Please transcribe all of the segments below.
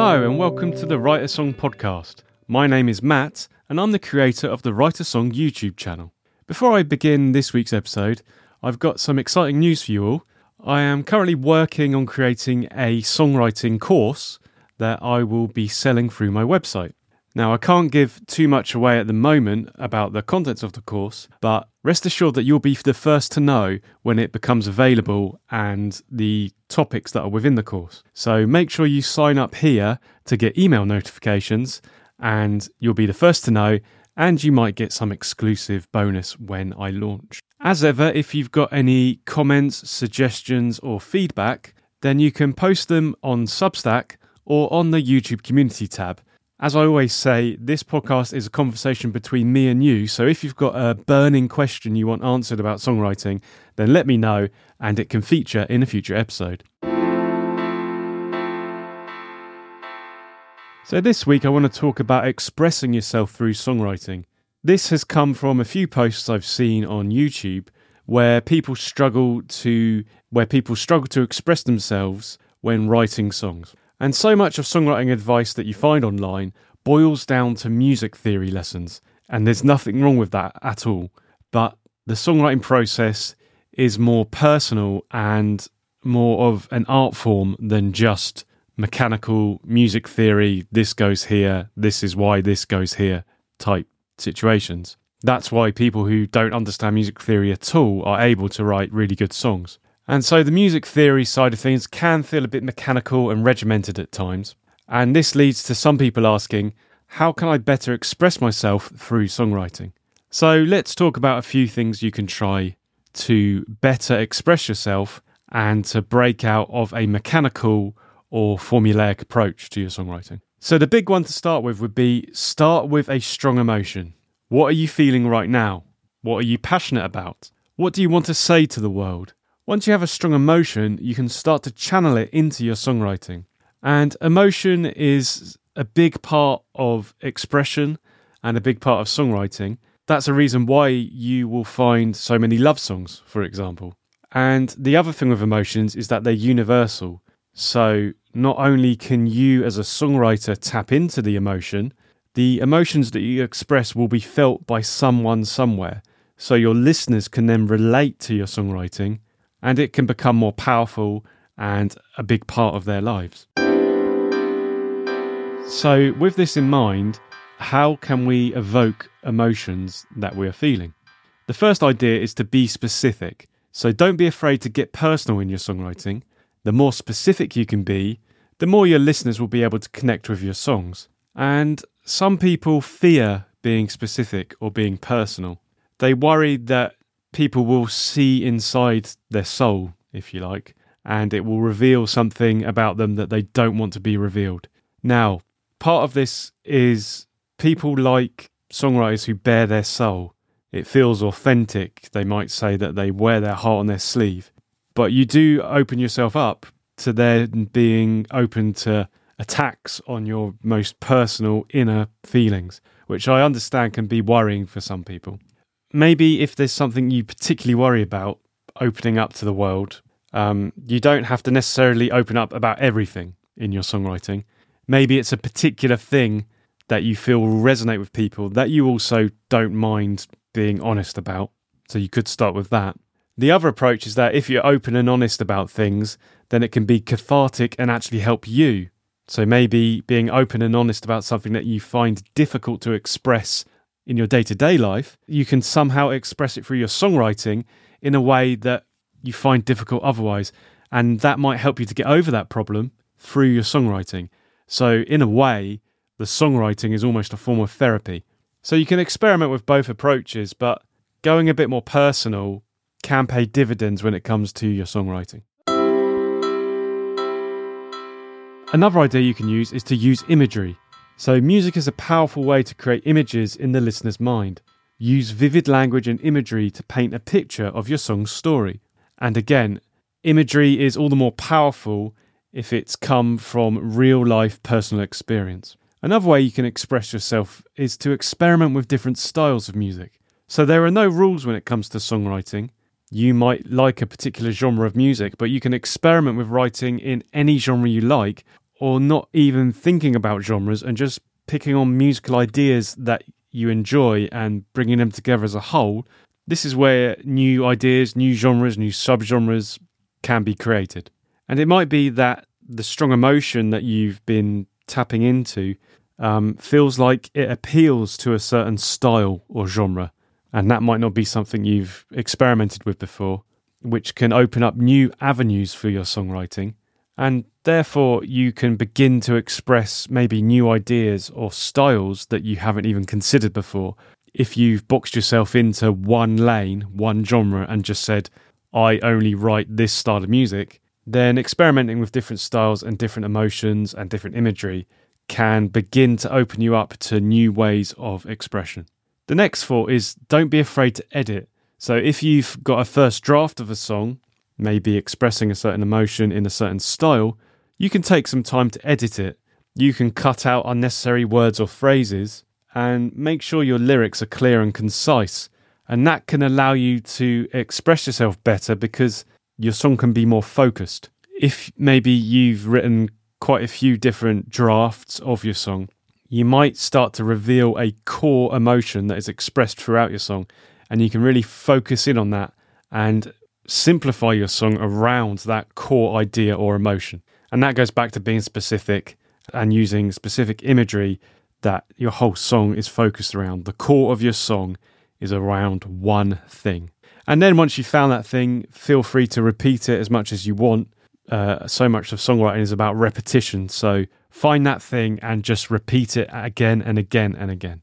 Hello, and welcome to the Write a Song podcast. My name is Matt, and I'm the creator of the Write a Song YouTube channel. Before I begin this week's episode, I've got some exciting news for you all. I am currently working on creating a songwriting course that I will be selling through my website. Now, I can't give too much away at the moment about the contents of the course, but rest assured that you'll be the first to know when it becomes available and the topics that are within the course. So make sure you sign up here to get email notifications, and you'll be the first to know, and you might get some exclusive bonus when I launch. As ever, if you've got any comments, suggestions, or feedback, then you can post them on Substack or on the YouTube community tab. As I always say, this podcast is a conversation between me and you. So if you've got a burning question you want answered about songwriting, then let me know and it can feature in a future episode. So this week I want to talk about expressing yourself through songwriting. This has come from a few posts I've seen on YouTube where people struggle to where people struggle to express themselves when writing songs. And so much of songwriting advice that you find online boils down to music theory lessons. And there's nothing wrong with that at all. But the songwriting process is more personal and more of an art form than just mechanical music theory. This goes here, this is why this goes here type situations. That's why people who don't understand music theory at all are able to write really good songs. And so the music theory side of things can feel a bit mechanical and regimented at times. And this leads to some people asking, how can I better express myself through songwriting? So let's talk about a few things you can try to better express yourself and to break out of a mechanical or formulaic approach to your songwriting. So the big one to start with would be start with a strong emotion. What are you feeling right now? What are you passionate about? What do you want to say to the world? Once you have a strong emotion, you can start to channel it into your songwriting. And emotion is a big part of expression and a big part of songwriting. That's a reason why you will find so many love songs, for example. And the other thing with emotions is that they're universal. So not only can you, as a songwriter, tap into the emotion, the emotions that you express will be felt by someone somewhere. So your listeners can then relate to your songwriting and it can become more powerful and a big part of their lives. So, with this in mind, how can we evoke emotions that we are feeling? The first idea is to be specific. So, don't be afraid to get personal in your songwriting. The more specific you can be, the more your listeners will be able to connect with your songs. And some people fear being specific or being personal. They worry that people will see inside their soul, if you like, and it will reveal something about them that they don't want to be revealed. Now, part of this is people like songwriters who bare their soul. It feels authentic. They might say that they wear their heart on their sleeve. But you do open yourself up to then being open to attacks on your most personal inner feelings, which I understand can be worrying for some people maybe if there's something you particularly worry about opening up to the world, um, you don't have to necessarily open up about everything in your songwriting. Maybe it's a particular thing that you feel will resonate with people that you also don't mind being honest about. So you could start with that. The other approach is that if you're open and honest about things, then it can be cathartic and actually help you. So maybe being open and honest about something that you find difficult to express in your day to day life, you can somehow express it through your songwriting in a way that you find difficult otherwise. And that might help you to get over that problem through your songwriting. So, in a way, the songwriting is almost a form of therapy. So, you can experiment with both approaches, but going a bit more personal can pay dividends when it comes to your songwriting. Another idea you can use is to use imagery. So, music is a powerful way to create images in the listener's mind. Use vivid language and imagery to paint a picture of your song's story. And again, imagery is all the more powerful if it's come from real life personal experience. Another way you can express yourself is to experiment with different styles of music. So, there are no rules when it comes to songwriting. You might like a particular genre of music, but you can experiment with writing in any genre you like or not even thinking about genres and just picking on musical ideas that you enjoy and bringing them together as a whole, this is where new ideas, new genres, new subgenres can be created. And it might be that the strong emotion that you've been tapping into um, feels like it appeals to a certain style or genre. And that might not be something you've experimented with before, which can open up new avenues for your songwriting. And therefore, you can begin to express maybe new ideas or styles that you haven't even considered before. If you've boxed yourself into one lane, one genre, and just said, I only write this style of music, then experimenting with different styles and different emotions and different imagery can begin to open you up to new ways of expression. The next thought is don't be afraid to edit. So if you've got a first draft of a song, maybe expressing a certain emotion in a certain style, you can take some time to edit it. You can cut out unnecessary words or phrases and make sure your lyrics are clear and concise. And that can allow you to express yourself better because your song can be more focused. If maybe you've written quite a few different drafts of your song, you might start to reveal a core emotion that is expressed throughout your song. And you can really focus in on that and simplify your song around that core idea or emotion. And that goes back to being specific and using specific imagery that your whole song is focused around. The core of your song is around one thing. And then once you've found that thing, feel free to repeat it as much as you want. Uh, so much of songwriting is about repetition. So find that thing and just repeat it again and again and again.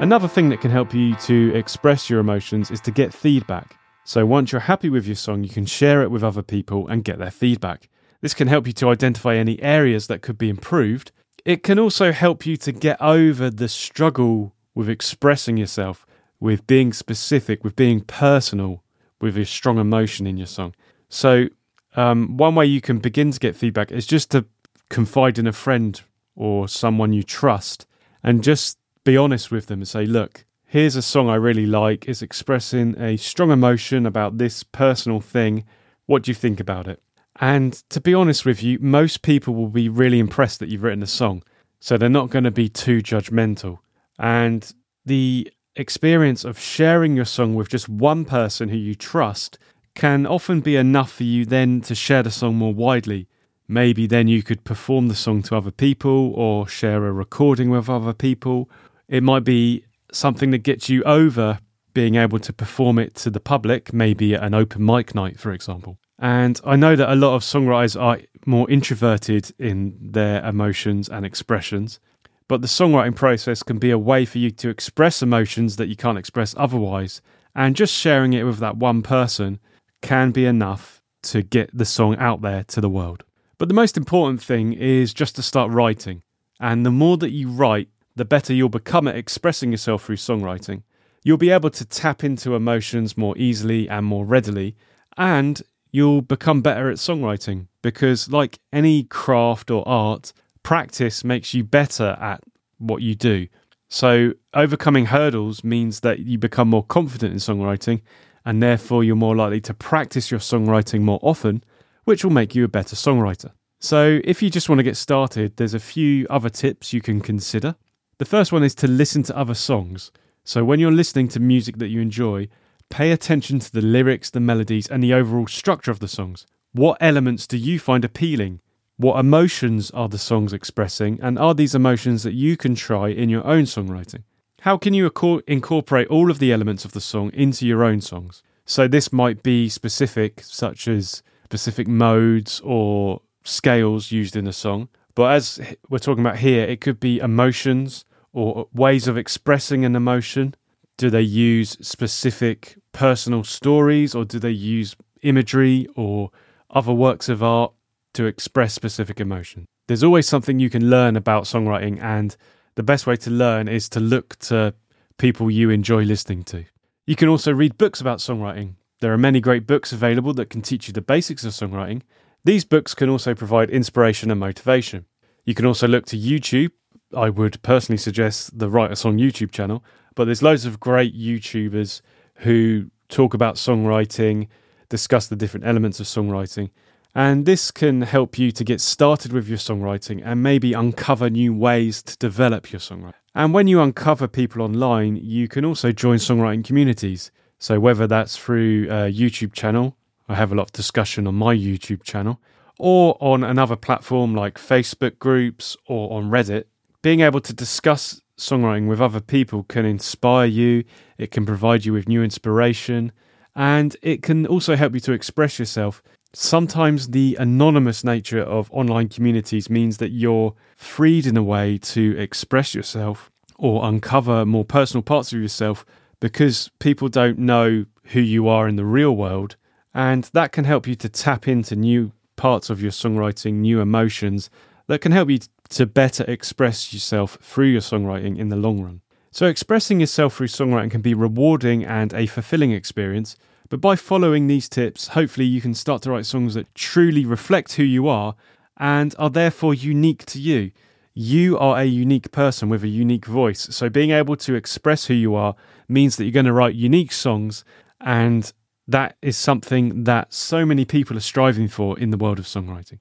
Another thing that can help you to express your emotions is to get feedback. So once you're happy with your song, you can share it with other people and get their feedback. This can help you to identify any areas that could be improved. It can also help you to get over the struggle with expressing yourself with being specific, with being personal, with a strong emotion in your song. So, um, one way you can begin to get feedback is just to confide in a friend or someone you trust and just be honest with them and say, look, here's a song I really like. It's expressing a strong emotion about this personal thing. What do you think about it? And to be honest with you, most people will be really impressed that you've written a song. So they're not going to be too judgmental. And the experience of sharing your song with just one person who you trust can often be enough for you then to share the song more widely. Maybe then you could perform the song to other people or share a recording with other people. It might be something that gets you over being able to perform it to the public, maybe at an open mic night, for example. And I know that a lot of songwriters are more introverted in their emotions and expressions. But the songwriting process can be a way for you to express emotions that you can't express otherwise. And just sharing it with that one person can be enough to get the song out there to the world. But the most important thing is just to start writing. And the more that you write, the better you'll become at expressing yourself through songwriting. You'll be able to tap into emotions more easily and more readily. And you'll become better at songwriting because, like any craft or art, practice makes you better at what you do. So, overcoming hurdles means that you become more confident in songwriting, and therefore you're more likely to practice your songwriting more often, which will make you a better songwriter. So, if you just want to get started, there's a few other tips you can consider. The first one is to listen to other songs. So, when you're listening to music that you enjoy, pay attention to the lyrics, the melodies, and the overall structure of the songs. What elements do you find appealing? What emotions are the songs expressing, and are these emotions that you can try in your own songwriting? How can you incorporate all of the elements of the song into your own songs? So, this might be specific, such as specific modes or scales used in a song. But as we're talking about here, it could be emotions or ways of expressing an emotion. Do they use specific personal stories or do they use imagery or other works of art to express specific emotion. There's always something you can learn about songwriting, and the best way to learn is to look to people you enjoy listening to. You can also read books about songwriting. There are many great books available that can teach you the basics of songwriting. These books can also provide inspiration and motivation. You can also look to YouTube. I would personally suggest the Write a Song YouTube channel, but there's loads of great YouTubers who talk about songwriting, discuss the different elements of songwriting, And this can help you to get started with your songwriting and maybe uncover new ways to develop your songwriting. And when you uncover people online, you can also join songwriting communities. So, whether that's through a YouTube channel, I have a lot of discussion on my YouTube channel, or on another platform like Facebook groups or on Reddit, being able to discuss songwriting with other people can inspire you, it can provide you with new inspiration, and it can also help you to express yourself. Sometimes the anonymous nature of online communities means that you're freed in a way to express yourself or uncover more personal parts of yourself because people don't know who you are in the real world. And that can help you to tap into new parts of your songwriting, new emotions that can help you to better express yourself through your songwriting in the long run. So, expressing yourself through songwriting can be rewarding and a fulfilling experience. But by following these tips, hopefully you can start to write songs that truly reflect who you are and are therefore unique to you. You are a unique person with a unique voice. So, being able to express who you are means that you're going to write unique songs and that is something that so many people are striving for in the world of songwriting.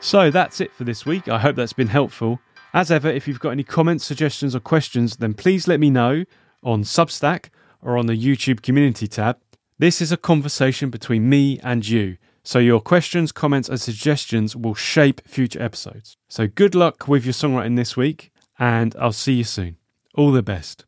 So that's it for this week. I hope that's been helpful. As ever, if you've got any comments, suggestions, or questions, then please let me know on Substack or on the YouTube community tab. This is a conversation between me and you. So your questions, comments, and suggestions will shape future episodes. So good luck with your songwriting this week, and I'll see you soon. All the best.